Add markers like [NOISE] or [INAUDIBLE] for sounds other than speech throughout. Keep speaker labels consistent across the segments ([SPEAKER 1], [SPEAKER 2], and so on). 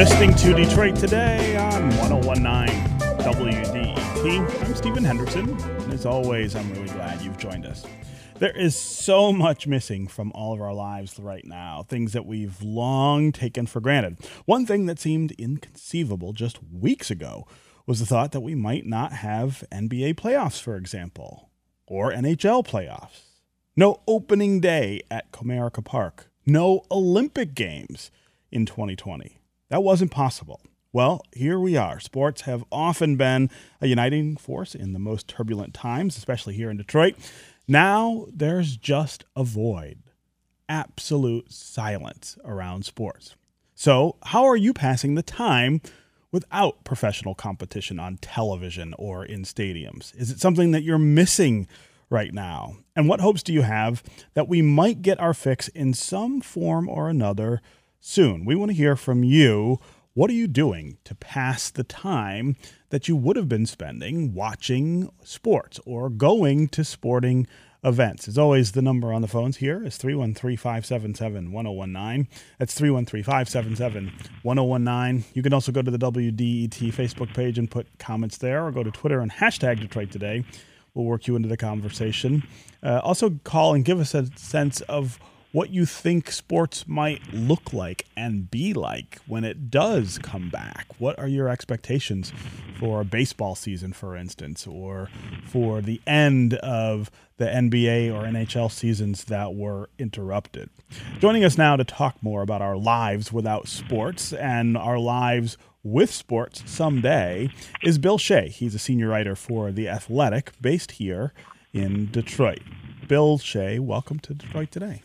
[SPEAKER 1] listening to Detroit Today on 1019 WDET. I'm Stephen Henderson, and as always, I'm really glad you've joined us. There is so much missing from all of our lives right now, things that we've long taken for granted. One thing that seemed inconceivable just weeks ago was the thought that we might not have NBA playoffs, for example, or NHL playoffs. No opening day at Comerica Park. No Olympic Games in 2020. That wasn't possible. Well, here we are. Sports have often been a uniting force in the most turbulent times, especially here in Detroit. Now there's just a void, absolute silence around sports. So, how are you passing the time without professional competition on television or in stadiums? Is it something that you're missing right now? And what hopes do you have that we might get our fix in some form or another soon? We want to hear from you. What are you doing to pass the time that you would have been spending watching sports or going to sporting events? As always, the number on the phones here is 313 577 1019. That's 313 577 1019. You can also go to the WDET Facebook page and put comments there, or go to Twitter and hashtag Detroit Today. We'll work you into the conversation. Uh, also, call and give us a sense of what you think sports might look like and be like when it does come back. What are your expectations for a baseball season, for instance, or for the end of the NBA or NHL seasons that were interrupted? Joining us now to talk more about our lives without sports and our lives with sports someday is Bill Shea. He's a senior writer for The Athletic based here in Detroit. Bill Shea, welcome to Detroit Today.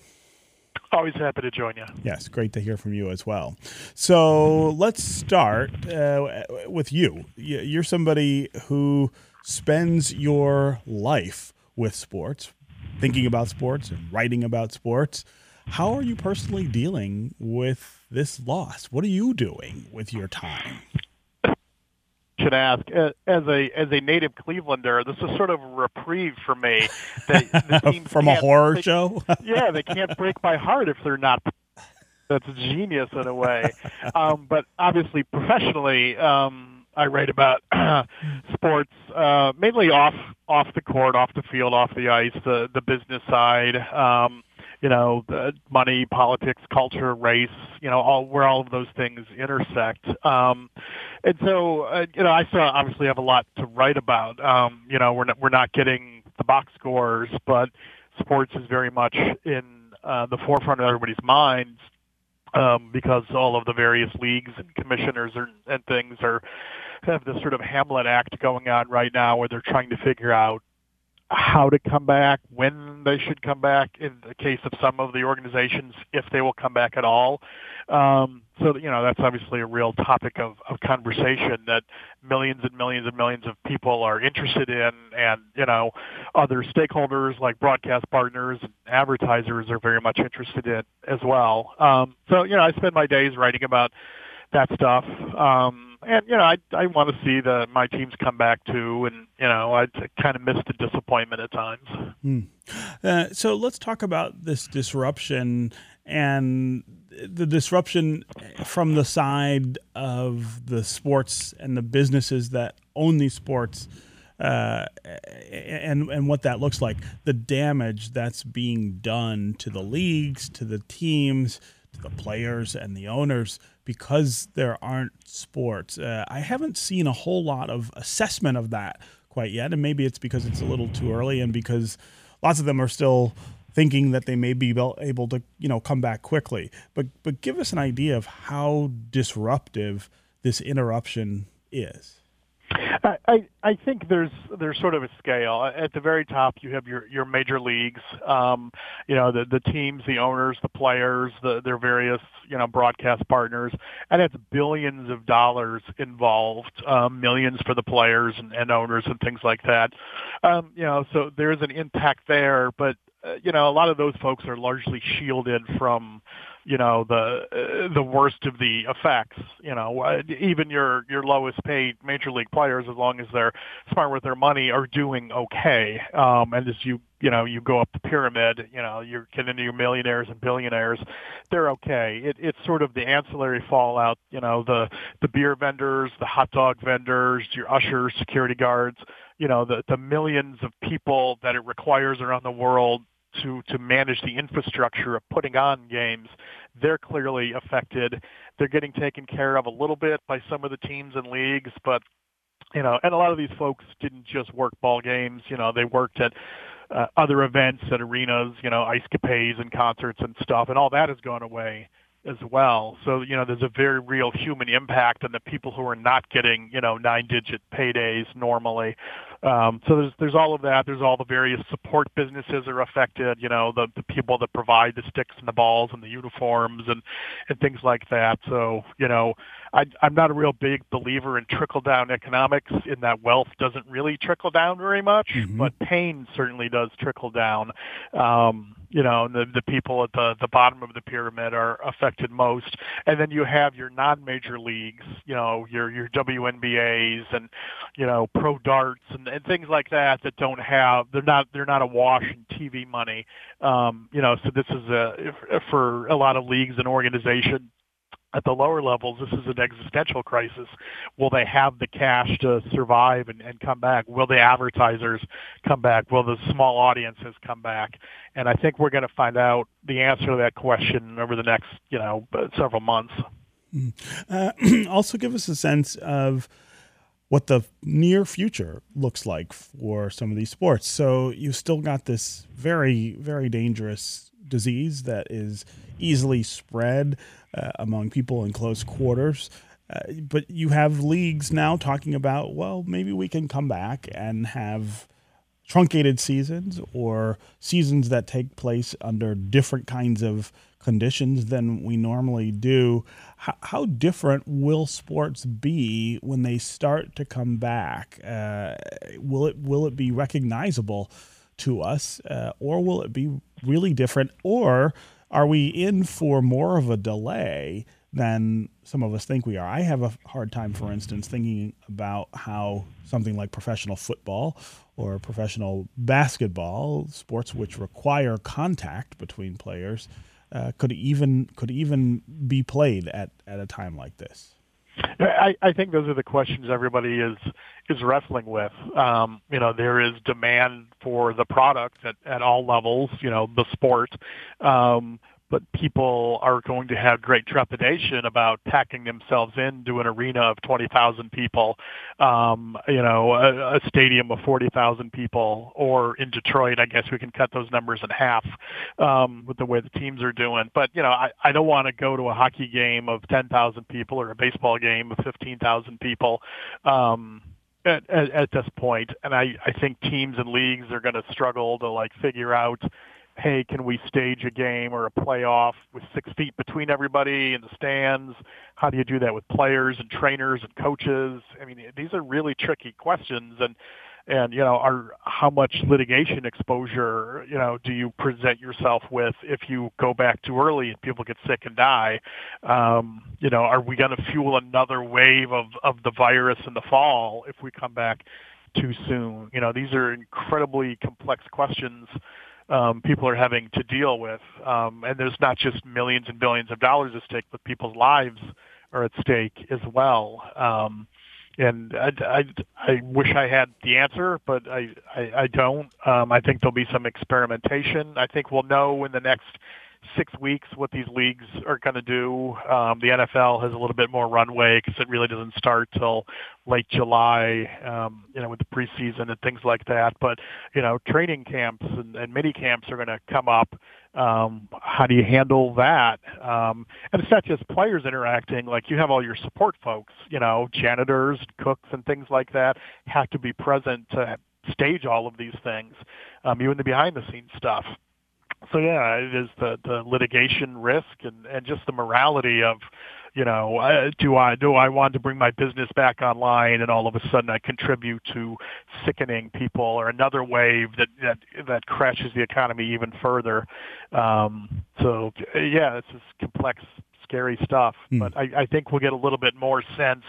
[SPEAKER 2] Always happy to join you.
[SPEAKER 1] Yes, great to hear from you as well. So let's start uh, with you. You're somebody who spends your life with sports, thinking about sports and writing about sports. How are you personally dealing with this loss? What are you doing with your time?
[SPEAKER 2] Should ask as a as a native Clevelander, this is sort of a reprieve for me. That [LAUGHS]
[SPEAKER 1] From a horror
[SPEAKER 2] they,
[SPEAKER 1] show. [LAUGHS]
[SPEAKER 2] yeah, they can't break my heart if they're not. That's genius in a way. [LAUGHS] Um, but obviously, professionally, um, I write about [CLEARS THROAT] sports uh, mainly off off the court, off the field, off the ice, the the business side. Um, you know, the money, politics, culture, race, you know, all where all of those things intersect. Um, and so, uh, you know, I still obviously have a lot to write about. Um, you know, we're not, we're not getting the box scores, but sports is very much in uh, the forefront of everybody's minds um, because all of the various leagues and commissioners are, and things are have this sort of Hamlet act going on right now, where they're trying to figure out how to come back, when they should come back, in the case of some of the organizations, if they will come back at all. Um, so, you know, that's obviously a real topic of, of conversation that millions and millions and millions of people are interested in, and, you know, other stakeholders like broadcast partners and advertisers are very much interested in as well. Um, so, you know, I spend my days writing about that stuff. Um, and you know, I I want to see the my teams come back too, and you know, I kind of miss the disappointment at times.
[SPEAKER 1] Hmm. Uh, so let's talk about this disruption and the disruption from the side of the sports and the businesses that own these sports. Uh, and and what that looks like, the damage that's being done to the leagues, to the teams, to the players and the owners because there aren't sports. Uh, I haven't seen a whole lot of assessment of that quite yet, and maybe it's because it's a little too early, and because lots of them are still thinking that they may be able to, you know, come back quickly. But but give us an idea of how disruptive this interruption is.
[SPEAKER 2] I, I think there's there's sort of a scale. At the very top, you have your your major leagues, um, you know, the the teams, the owners, the players, the their various you know broadcast partners, and it's billions of dollars involved, um, millions for the players and, and owners and things like that. Um, you know, so there's an impact there, but uh, you know, a lot of those folks are largely shielded from you know the the worst of the effects. You know, even your your lowest paid major league players, as long as they're smart with their money, are doing okay. Um, and as you you know you go up the pyramid, you know you get into your millionaires and billionaires, they're okay. It, it's sort of the ancillary fallout. You know, the the beer vendors, the hot dog vendors, your ushers, security guards. You know, the the millions of people that it requires around the world to to manage the infrastructure of putting on games, they're clearly affected. They're getting taken care of a little bit by some of the teams and leagues, but you know, and a lot of these folks didn't just work ball games. You know, they worked at uh, other events at arenas, you know, ice capades and concerts and stuff, and all that has gone away as well. So, you know, there's a very real human impact on the people who are not getting, you know, nine digit paydays normally. Um, so there's there's all of that. There's all the various support businesses are affected. You know, the the people that provide the sticks and the balls and the uniforms and and things like that. So you know, I'm not a real big believer in trickle down economics in that wealth doesn't really trickle down very much, mm-hmm. but pain certainly does trickle down. Um, you know, the the people at the the bottom of the pyramid are affected most, and then you have your non-major leagues, you know, your your WNBA's and you know pro darts and, and things like that that don't have they're not they're not awash in TV money. Um, you know, so this is a for a lot of leagues and organizations at the lower levels, this is an existential crisis. Will they have the cash to survive and, and come back? Will the advertisers come back? Will the small audiences come back? And I think we're going to find out the answer to that question over the next, you know, several months.
[SPEAKER 1] Mm. Uh, [CLEARS THROAT] also, give us a sense of what the near future looks like for some of these sports. So you've still got this very, very dangerous disease that is easily spread uh, among people in close quarters. Uh, but you have leagues now talking about, well, maybe we can come back and have truncated seasons or seasons that take place under different kinds of conditions than we normally do. How, how different will sports be when they start to come back? Uh, will it will it be recognizable to us, uh, or will it be really different, or are we in for more of a delay than some of us think we are? I have a hard time, for instance, thinking about how something like professional football or professional basketball, sports which require contact between players, uh, could even could even be played at, at a time like this.
[SPEAKER 2] I, I think those are the questions everybody is is wrestling with. Um, you know, there is demand for the product at, at all levels. You know, the sport. Um, but people are going to have great trepidation about packing themselves into an arena of 20,000 people, um, you know, a, a stadium of 40,000 people, or in Detroit, I guess we can cut those numbers in half um, with the way the teams are doing. But you know, I, I don't want to go to a hockey game of 10,000 people or a baseball game of 15,000 people. Um, at, at, at this point, and I, I think teams and leagues are going to struggle to like figure out hey, can we stage a game or a playoff with six feet between everybody in the stands? How do you do that with players and trainers and coaches? I mean, these are really tricky questions, and and you know, are how much litigation exposure you know do you present yourself with if you go back too early and people get sick and die? Um, you know, are we going to fuel another wave of of the virus in the fall if we come back too soon? You know, these are incredibly complex questions um, people are having to deal with. Um, and there's not just millions and billions of dollars at stake, but people's lives are at stake as well. Um, and I, I, I wish I had the answer, but I, I, I don't. Um, I think there'll be some experimentation. I think we'll know in the next six weeks what these leagues are going to do. Um, the NFL has a little bit more runway because it really doesn't start till late July, um, you know, with the preseason and things like that. But you know, training camps and, and mini camps are going to come up. Um, how do you handle that? Um, and it's not just players interacting. Like you have all your support folks, you know, janitors, cooks, and things like that have to be present to stage all of these things, um, even the behind the scenes stuff so yeah, it is the the litigation risk and and just the morality of you know, uh, do I do I want to bring my business back online, and all of a sudden I contribute to sickening people, or another wave that that that crashes the economy even further. Um, so yeah, this is complex scary stuff. Mm. But I, I think we'll get a little bit more sense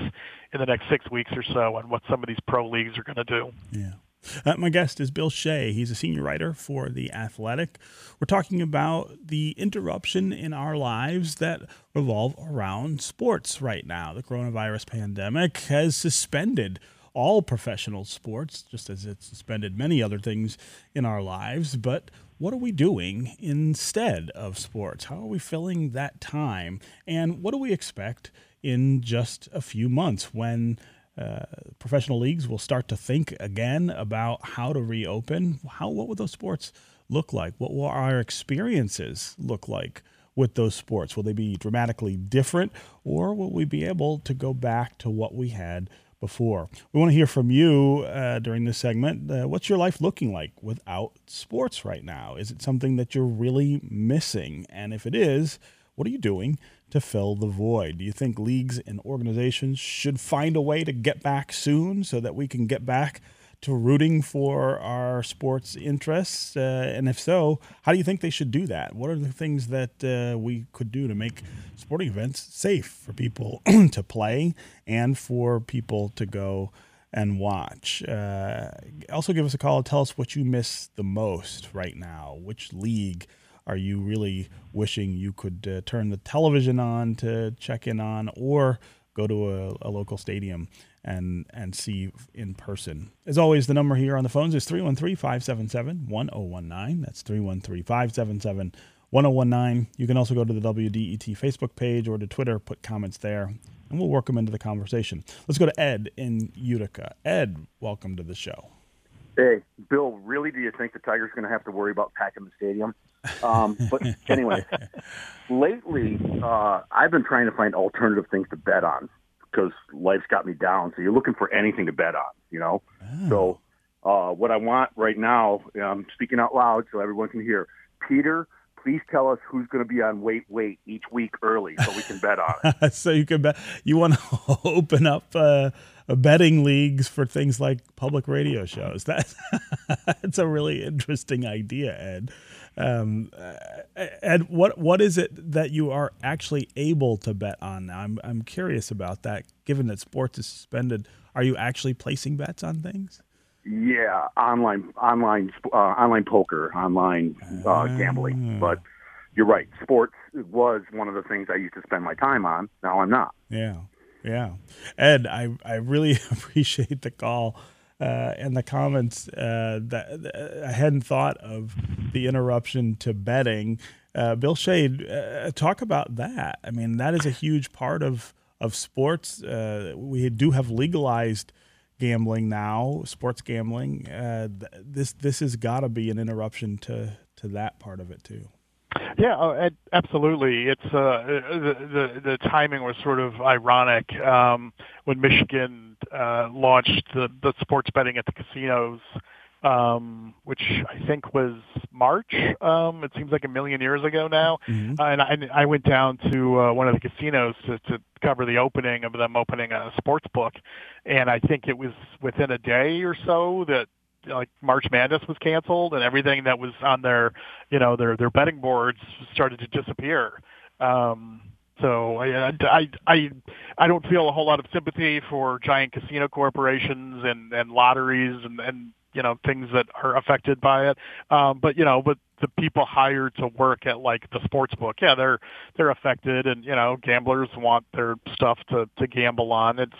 [SPEAKER 2] in the next six weeks or so on what some of these pro leagues are going to do.
[SPEAKER 1] Yeah. Uh, my guest is Bill Shea. He's a senior writer for The Athletic. We're talking about the interruption in our lives that revolve around sports right now. The coronavirus pandemic has suspended all professional sports, just as it suspended many other things in our lives. But what are we doing instead of sports? How are we filling that time? And what do we expect in just a few months when uh, professional leagues will start to think again about how to reopen? How what would those sports look like? What will our experiences look like with those sports? Will they be dramatically different, or will we be able to go back to what we had before. We want to hear from you uh, during this segment. Uh, what's your life looking like without sports right now? Is it something that you're really missing? And if it is, what are you doing to fill the void? Do you think leagues and organizations should find a way to get back soon so that we can get back to rooting for our sports interests? Uh, and if so, how do you think they should do that? What are the things that uh, we could do to make sporting events safe for people [CLEARS THROAT] to play and for people to go and watch? Uh, also, give us a call tell us what you miss the most right now. Which league? Are you really wishing you could uh, turn the television on to check in on or go to a, a local stadium and and see in person. As always, the number here on the phones is 313-577-1019. That's 313-577-1019. You can also go to the WDET Facebook page or to Twitter, put comments there, and we'll work them into the conversation. Let's go to Ed in Utica. Ed, welcome to the show.
[SPEAKER 3] Hey, Bill, really do you think the Tigers are going to have to worry about packing the stadium? Um, but [LAUGHS] anyway, lately uh, I've been trying to find alternative things to bet on because life's got me down. So you're looking for anything to bet on, you know. Oh. So uh, what I want right now, I'm speaking out loud so everyone can hear. Peter, please tell us who's going to be on Wait Wait each week early so we can bet on
[SPEAKER 1] it. [LAUGHS] so you can bet. You want to [LAUGHS] open up uh, betting leagues for things like public radio shows. [LAUGHS] That that's a really interesting idea, Ed. Um, and what what is it that you are actually able to bet on now? I'm I'm curious about that. Given that sports is suspended, are you actually placing bets on things?
[SPEAKER 3] Yeah, online online uh, online poker, online uh, gambling. Ah. But you're right. Sports was one of the things I used to spend my time on. Now I'm not.
[SPEAKER 1] Yeah, yeah. Ed, I I really [LAUGHS] appreciate the call uh, and the comments uh, that, that, I hadn't thought of the interruption to betting. Uh, Bill Shea, uh, talk about that. I mean, that is a huge part of of sports. Uh, we do have legalized gambling now, sports gambling. Uh, this this has got to be an interruption to to that part of it too.
[SPEAKER 2] Yeah, oh, absolutely. It's uh, the, the the timing was sort of ironic um, when Michigan uh, launched the, the sports betting at the casinos, um, which I think was March. Um, it seems like a million years ago now, mm-hmm. uh, and I, I went down to uh, one of the casinos to, to cover the opening of them opening a sports book, and I think it was within a day or so that like March Madness was canceled and everything that was on their, you know, their their betting boards started to disappear. Um, so I, I I I don't feel a whole lot of sympathy for giant casino corporations and and lotteries and and you know things that are affected by it. Um, but you know, but the people hired to work at like the sports book, yeah, they're they're affected, and you know, gamblers want their stuff to to gamble on. It's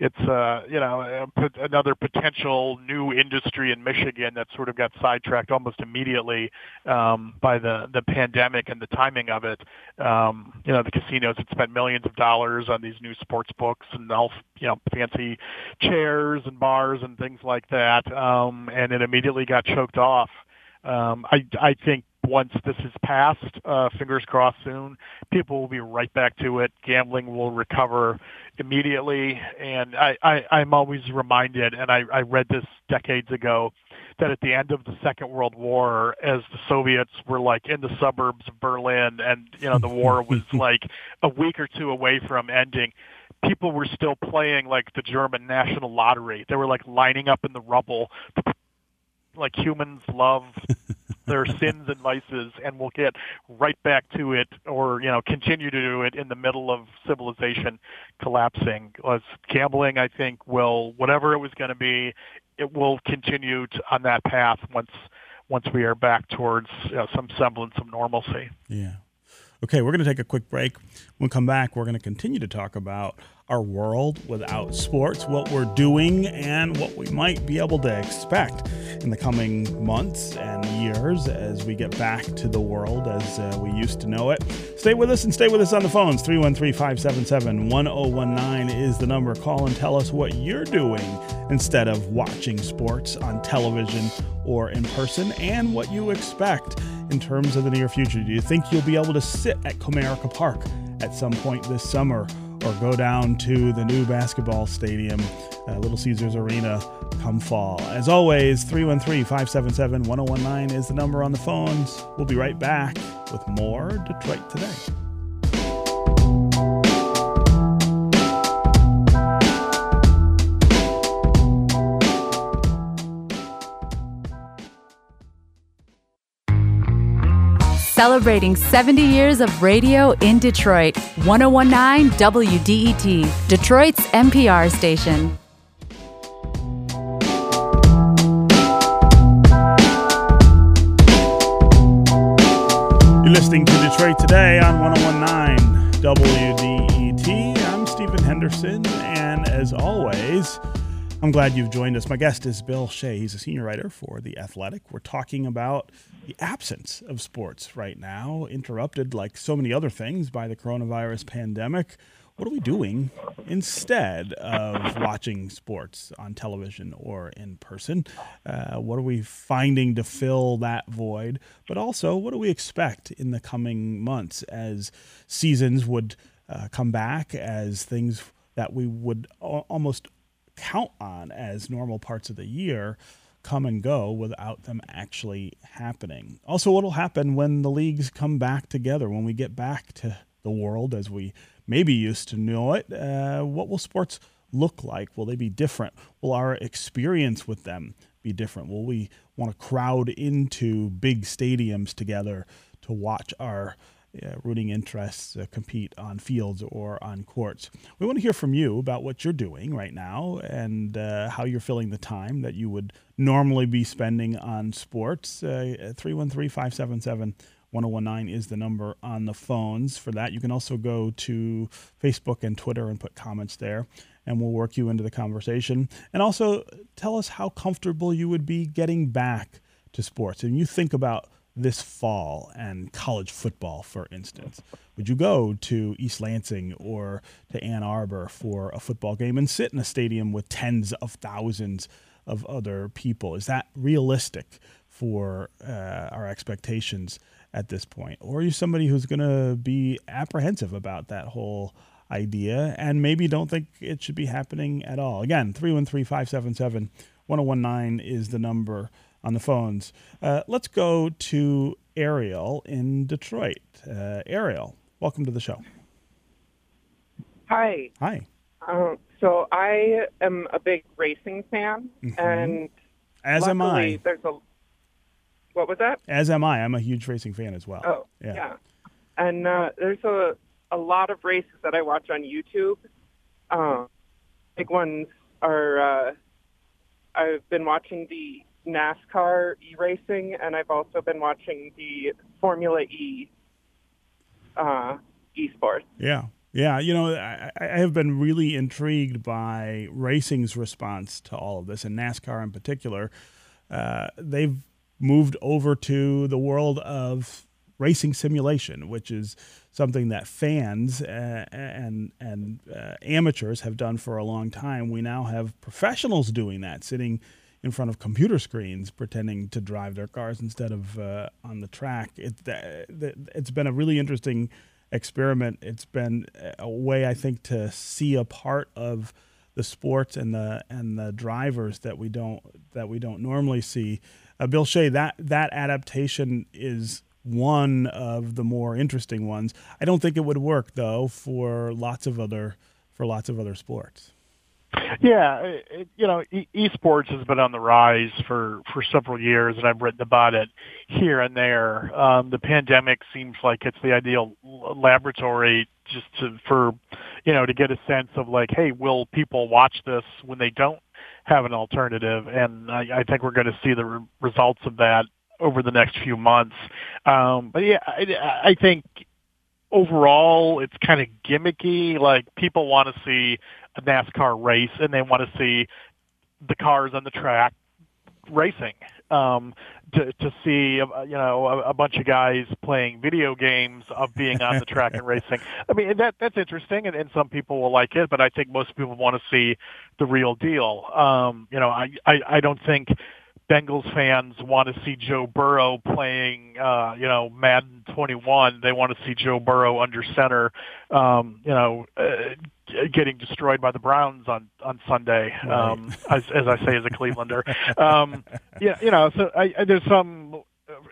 [SPEAKER 2] it's uh you know another potential new industry in Michigan that sort of got sidetracked almost immediately um, by the the pandemic and the timing of it. Um, you know, the casinos had spent millions of dollars on these new sports books and all you know fancy chairs and bars and things like that, um, and it immediately got choked off. Um, I, I think once this is passed, uh, fingers crossed soon, people will be right back to it. Gambling will recover immediately. And I, I, I'm always reminded, and I, I read this decades ago, that at the end of the Second World War, as the Soviets were like in the suburbs of Berlin, and you know the war was [LAUGHS] like a week or two away from ending, people were still playing like the German national lottery. They were like lining up in the rubble, like humans love [LAUGHS] their sins and vices and will get right back to it or you know continue to do it in the middle of civilization collapsing. As gambling i think will whatever it was going to be it will continue to, on that path once once we are back towards you know, some semblance of normalcy.
[SPEAKER 1] Yeah. Okay we're going to take a quick break. When we come back we're going to continue to talk about our world without sports, what we're doing, and what we might be able to expect in the coming months and years as we get back to the world as uh, we used to know it. Stay with us and stay with us on the phones. 313 577 1019 is the number. Call and tell us what you're doing instead of watching sports on television or in person and what you expect in terms of the near future. Do you think you'll be able to sit at Comerica Park at some point this summer? Or go down to the new basketball stadium, uh, Little Caesars Arena, come fall. As always, 313 577 1019 is the number on the phones. We'll be right back with more Detroit Today.
[SPEAKER 4] Celebrating 70 years of radio in Detroit. 1019 WDET, Detroit's NPR station.
[SPEAKER 1] You're listening to Detroit Today on 1019 WDET. I'm Stephen Henderson, and as always, I'm glad you've joined us. My guest is Bill Shea. He's a senior writer for The Athletic. We're talking about the absence of sports right now, interrupted like so many other things by the coronavirus pandemic. What are we doing instead of watching sports on television or in person? Uh, what are we finding to fill that void? But also, what do we expect in the coming months as seasons would uh, come back, as things that we would almost count on as normal parts of the year come and go without them actually happening. Also, what will happen when the leagues come back together, when we get back to the world as we maybe used to know it? Uh, what will sports look like? Will they be different? Will our experience with them be different? Will we want to crowd into big stadiums together to watch our uh, rooting interests uh, compete on fields or on courts. We want to hear from you about what you're doing right now and uh, how you're filling the time that you would normally be spending on sports. Uh, 313 577 1019 is the number on the phones. For that, you can also go to Facebook and Twitter and put comments there, and we'll work you into the conversation. And also tell us how comfortable you would be getting back to sports. And you think about this fall and college football, for instance? Would you go to East Lansing or to Ann Arbor for a football game and sit in a stadium with tens of thousands of other people? Is that realistic for uh, our expectations at this point? Or are you somebody who's going to be apprehensive about that whole idea and maybe don't think it should be happening at all? Again, 313 577 1019 is the number on the phones. Uh, let's go to Ariel in Detroit. Uh, Ariel, welcome to the show.
[SPEAKER 5] Hi.
[SPEAKER 1] Hi.
[SPEAKER 5] Um, so I am a big racing fan, mm-hmm. and
[SPEAKER 1] as am I.
[SPEAKER 5] There's a what was that?
[SPEAKER 1] As am I. I'm a huge racing fan as well.
[SPEAKER 5] Oh, yeah. yeah. And uh, there's a a lot of races that I watch on YouTube. Uh, big ones are. Uh, I've been watching the NASCAR e racing, and I've also been watching the Formula E uh, esports.
[SPEAKER 1] Yeah. Yeah, you know, I, I, have been really intrigued by racing's response to all of this, and NASCAR in particular. Uh, they've moved over to the world of racing simulation, which is something that fans uh, and and uh, amateurs have done for a long time. We now have professionals doing that, sitting in front of computer screens pretending to drive their cars instead of uh, on the track. It, it's been a really interesting experiment. It's been a way, I think, to see a part of the sports and the and the drivers that we don't that we don't normally see. Uh, Bill Shea, that that adaptation is one of the more interesting ones. I don't think it would work though for lots of other for lots of other sports.
[SPEAKER 2] Yeah, it, you know, e- esports has been on the rise for for several years, and I've written about it here and there. Um, the pandemic seems like it's the ideal laboratory just to for you know to get a sense of like, hey, will people watch this when they don't have an alternative? And I, I think we're going to see the re- results of that over the next few months. Um, but yeah, I, I think overall it's kind of gimmicky. Like people want to see a NASCAR race and they want to see the cars on the track racing. Um, to to see uh, you know a, a bunch of guys playing video games of being on the track and [LAUGHS] racing. I mean that that's interesting, and, and some people will like it, but I think most people want to see the real deal. Um, you know, I, I I don't think Bengals fans want to see Joe Burrow playing, uh, you know, Madden 21. They want to see Joe Burrow under center, um, you know, uh, getting destroyed by the Browns on on Sunday. Um, as, as I say, as a Clevelander, um, yeah, you know, so I, I, there's some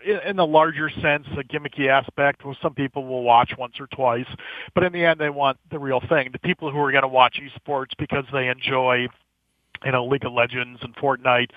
[SPEAKER 2] in the larger sense, a gimmicky aspect. Well, some people will watch once or twice, but in the end, they want the real thing. The people who are going to watch esports because they enjoy you know, League of Legends and Fortnite,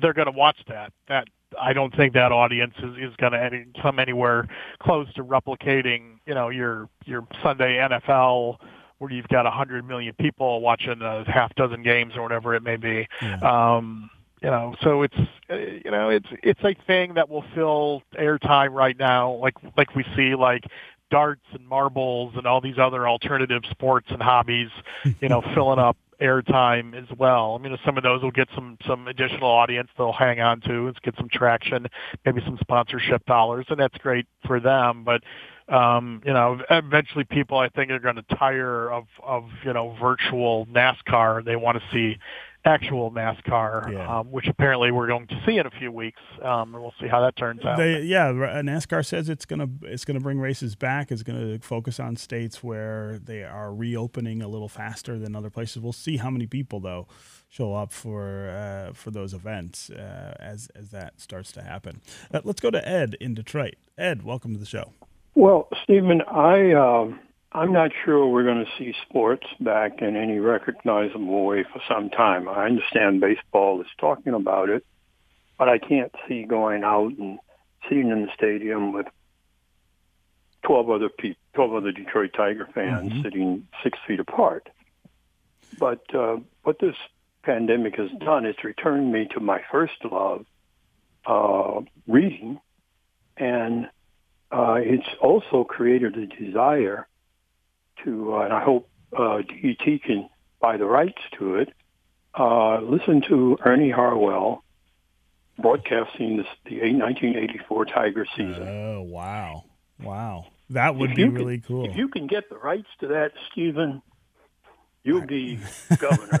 [SPEAKER 2] they're going to watch that. That I don't think that audience is, is going to any, come anywhere close to replicating, you know, your your Sunday NFL where you've got a hundred million people watching a half dozen games or whatever it may be. Yeah. Um, you know, so it's you know it's it's a thing that will fill airtime right now, like like we see like darts and marbles and all these other alternative sports and hobbies, you know, [LAUGHS] filling up airtime as well. I mean, some of those will get some some additional audience they'll hang on to, and get some traction, maybe some sponsorship dollars, and that's great for them. But um, you know, eventually people I think are going to tire of of you know virtual NASCAR. They want to see actual NASCAR, yeah. um, which apparently we're going to see in a few weeks, um, and we'll see how that turns out.
[SPEAKER 1] They, yeah, NASCAR says it's gonna it's gonna bring races back. It's gonna focus on states where they are reopening a little faster than other places. We'll see how many people though show up for uh, for those events uh, as as that starts to happen. Uh, let's go to Ed in Detroit. Ed, welcome to the show.
[SPEAKER 6] Well, Stephen, I. Um I'm not sure we're going to see sports back in any recognizable way for some time. I understand baseball is talking about it, but I can't see going out and sitting in the stadium with 12 other people, 12 other Detroit Tiger fans mm-hmm. sitting six feet apart. But uh, what this pandemic has done is returned me to my first love, uh, reading, and uh, it's also created a desire to, uh, and I hope uh, DET can buy the rights to it, uh, listen to Ernie Harwell broadcasting this, the 1984 Tiger season.
[SPEAKER 1] Oh, wow. Wow. That would if be really
[SPEAKER 6] can,
[SPEAKER 1] cool.
[SPEAKER 6] If you can get the rights to that, Stephen, you'll be [LAUGHS] governor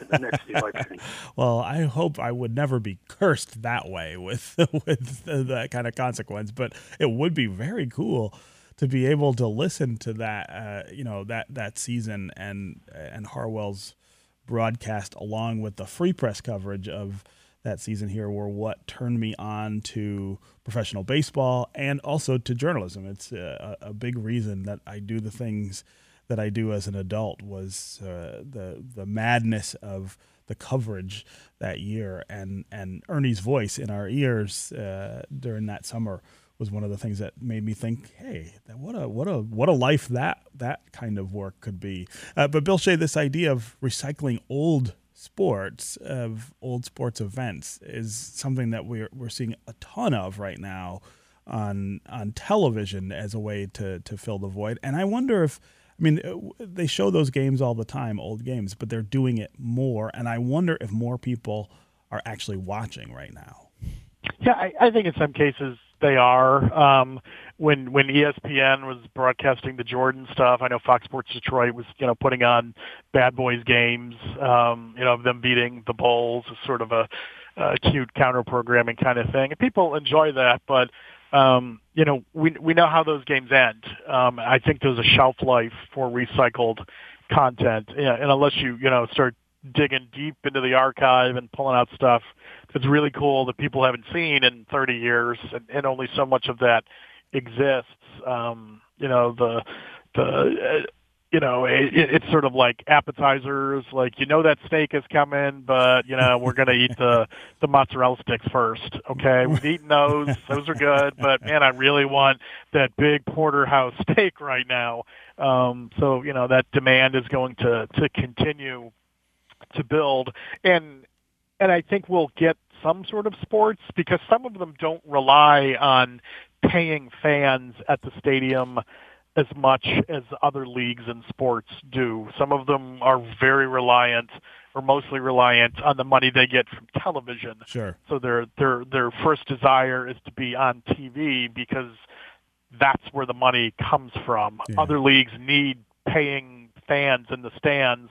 [SPEAKER 6] in the next election. [LAUGHS]
[SPEAKER 1] Well, I hope I would never be cursed that way with [LAUGHS] with that kind of consequence, but it would be very cool to be able to listen to that, uh, you know, that that season and and Harwell's broadcast along with the free press coverage of that season here were what turned me on to professional baseball and also to journalism. It's a, a big reason that I do the things that I do as an adult was uh, the the madness of the coverage that year and and Ernie's voice in our ears uh, during that summer was one of the things that made me think, hey, what a what a what a life that that kind of work could be. Uh, but Bill Shea, this idea of recycling old sports of old sports events is something that we're we're seeing a ton of right now on on television as a way to to fill the void. And I wonder if I mean uh, they show those games all the time, old games, but they're doing it more. And I wonder if more people are actually watching right now.
[SPEAKER 2] Yeah, I, I think in some cases they are. Um, when when ESPN was broadcasting the Jordan stuff, I know Fox Sports Detroit was you know putting on Bad Boys games, um, you know, of them beating the Bulls, as sort of a, a cute counter programming kind of thing. And people enjoy that, but um, you know, we we know how those games end. Um, I think there's a shelf life for recycled content, and unless you you know start digging deep into the archive and pulling out stuff that's really cool that people haven't seen in 30 years, and, and only so much of that exists. Um, you know, the the uh, you know, it, it's sort of like appetizers. Like you know that steak is coming, but you know we're gonna eat the the mozzarella sticks first. Okay, we've eaten those; those are good. But man, I really want that big porterhouse [LAUGHS] steak right now. Um, so you know that demand is going to to continue to build, and and I think we'll get some sort of sports because some of them don't rely on paying fans at the stadium as much as other leagues and sports do. Some of them are very reliant or mostly reliant on the money they get from television.
[SPEAKER 1] Sure.
[SPEAKER 2] So their their their first desire is to be on TV because that's where the money comes from.
[SPEAKER 1] Yeah.
[SPEAKER 2] Other leagues need paying fans in the stands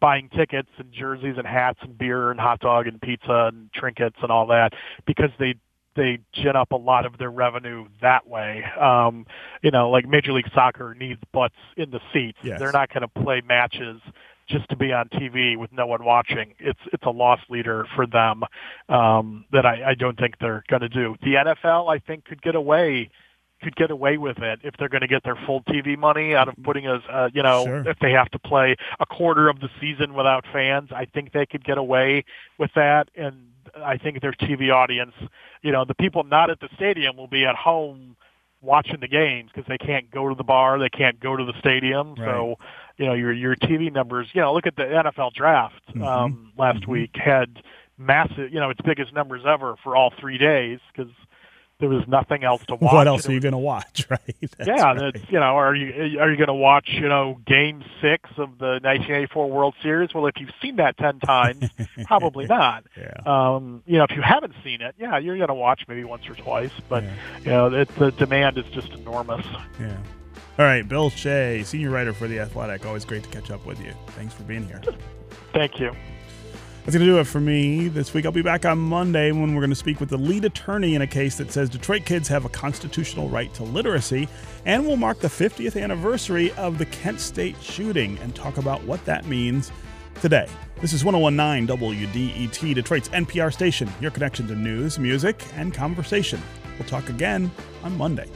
[SPEAKER 2] buying tickets and jerseys and hats and beer and hot dog and pizza and trinkets and all that because they they gin up a lot of their revenue that way. Um, you know, like Major League Soccer needs butts in the seats.
[SPEAKER 1] Yes.
[SPEAKER 2] They're not going to play matches just to be on TV with no one watching. It's it's a loss leader for them um, that I, I don't think they're going to do. The NFL, I think, could get away could get away with it if they're going to get their full TV money out of putting a, uh, you know,
[SPEAKER 1] Sure.
[SPEAKER 2] if they have to play a quarter of the season without fans. I think they could get away with that, and I think their TV audience, you know, the people not at the stadium will be at home watching the games because they can't go to the bar, they can't go to the stadium. So, you know, your your TV numbers. You know, look at the NFL draft
[SPEAKER 1] Mhm.
[SPEAKER 2] um, last
[SPEAKER 1] Mhm.
[SPEAKER 2] week had massive, you know, its biggest numbers ever for all three days because there was nothing else to [LAUGHS] watch.
[SPEAKER 1] What else are you going to watch, [LAUGHS] right? That's
[SPEAKER 2] yeah,
[SPEAKER 1] right.
[SPEAKER 2] you know, are you are you going to watch you know Game Six of the 1984 World Series? Well, if you've seen that ten times, [LAUGHS] probably not.
[SPEAKER 1] Yeah.
[SPEAKER 2] Um, you know, if you haven't seen it, yeah, you're going to watch maybe once or twice, but
[SPEAKER 1] Yeah.
[SPEAKER 2] you know, it, the demand is just enormous.
[SPEAKER 1] Yeah. All right, Bill Shea, senior writer for The Athletic. Always great to catch up with you. Thanks for being here.
[SPEAKER 2] Thank you.
[SPEAKER 1] That's going to do it for me this week. I'll be back on Monday when we're going to speak with the lead attorney in a case that says Detroit kids have a constitutional right to literacy. And we'll mark the 50th anniversary of the Kent State shooting and talk about what that means today. This is 1019 WDET, Detroit's NPR station, your connection to news, music, and conversation. We'll talk again on Monday.